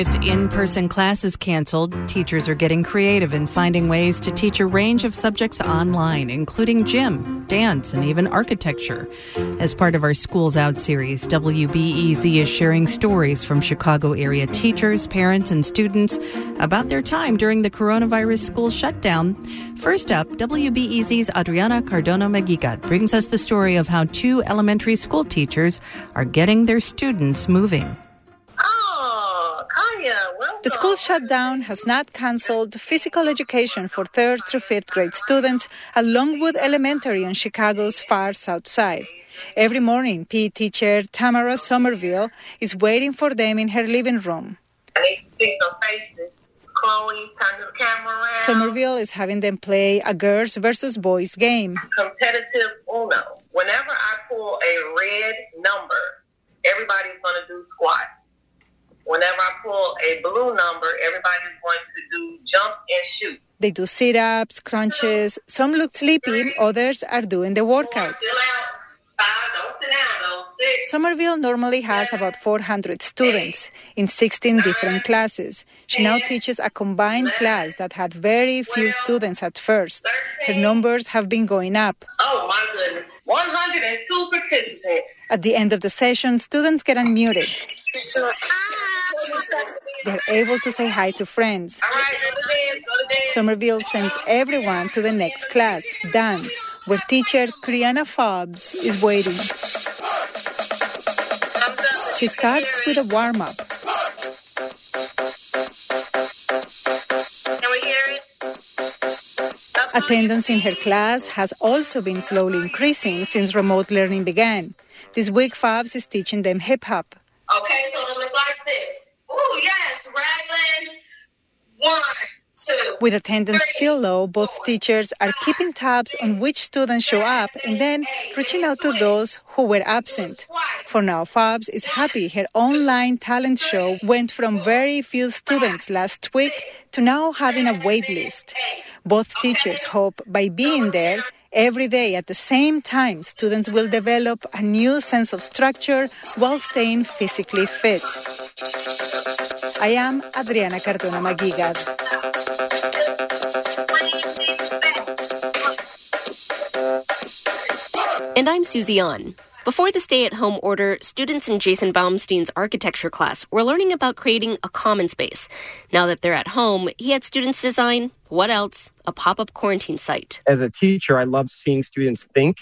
With in person classes canceled, teachers are getting creative in finding ways to teach a range of subjects online, including gym, dance, and even architecture. As part of our Schools Out series, WBEZ is sharing stories from Chicago area teachers, parents, and students about their time during the coronavirus school shutdown. First up, WBEZ's Adriana Cardona Maguigad brings us the story of how two elementary school teachers are getting their students moving. The school shutdown has not cancelled physical education for third through fifth grade students at Longwood Elementary on Chicago's far south side. Every morning, PE teacher Tamara Somerville is waiting for them in her living room. I need to see some faces. Chloe, turn the camera around. Somerville is having them play a girls versus boys game. Competitive Uno. Whenever I pull a red number, everybody's going to do squat. Whenever I pull a blue number, everybody's going to do jump and shoot. They do sit ups, crunches. Some look sleepy, others are doing the workouts. Chill out. Five, don't sit down, though. Six. Somerville normally has about 400 students in 16 different classes. She now teaches a combined class that had very few students at first. Her numbers have been going up. Oh, my goodness. 102 participants. At the end of the session, students get unmuted. They're able to say hi to friends. Somerville sends everyone to the next class, dance, where teacher Kriana Fobbs is waiting. She starts with a warm up. Attendance in her class has also been slowly increasing since remote learning began. This week, Fobbs is teaching them hip hop. Okay, so it'll look like this. Yes, Raglan. One, two. With attendance still low, both teachers are keeping tabs on which students show up and then reaching out to those who were absent. For now, Fobbs is happy her online talent show went from very few students last week to now having a wait list. Both teachers hope by being there every day at the same time, students will develop a new sense of structure while staying physically fit. I am Adriana Cardona Maguigad. And I'm Susie An. Before the stay at home order, students in Jason Baumstein's architecture class were learning about creating a common space. Now that they're at home, he had students design, what else? A pop up quarantine site. As a teacher, I love seeing students think,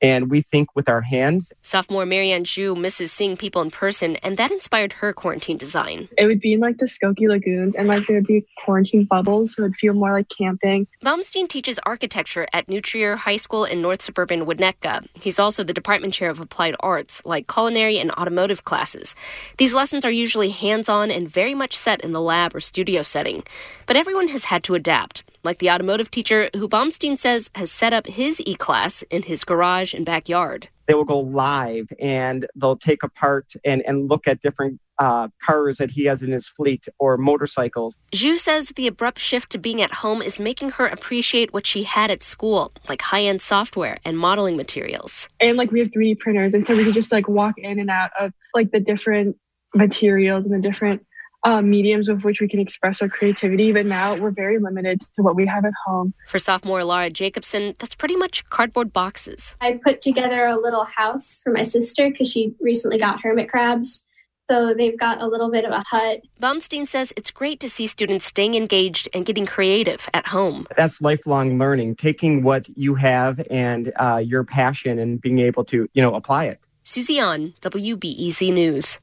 and we think with our hands. Sophomore Marianne Zhu misses seeing people in person, and that inspired her quarantine design. It would be in like the Skokie Lagoons and like there would be quarantine bubbles, so it'd feel more like camping. Baumstein teaches architecture at New Trier High School in north suburban Winnetka. He's also the department chair of applied arts, like culinary and automotive classes. These lessons are usually hands on and very much set in the lab or studio setting. But everyone has had to adapt, like the automotive teacher who Baumstein says has set up his e class in his garage and backyard. They will go live and they'll take apart and, and look at different uh, cars that he has in his fleet or motorcycles. Zhu says the abrupt shift to being at home is making her appreciate what she had at school, like high end software and modeling materials. And like we have 3D printers, and so we can just like walk in and out of like the different materials and the different uh, mediums with which we can express our creativity. But now we're very limited to what we have at home. For sophomore Laura Jacobson, that's pretty much cardboard boxes. I put together a little house for my sister because she recently got hermit crabs. So they've got a little bit of a hut. Baumstein says it's great to see students staying engaged and getting creative at home. That's lifelong learning, taking what you have and uh, your passion and being able to, you know, apply it. Susie An WBEZ News.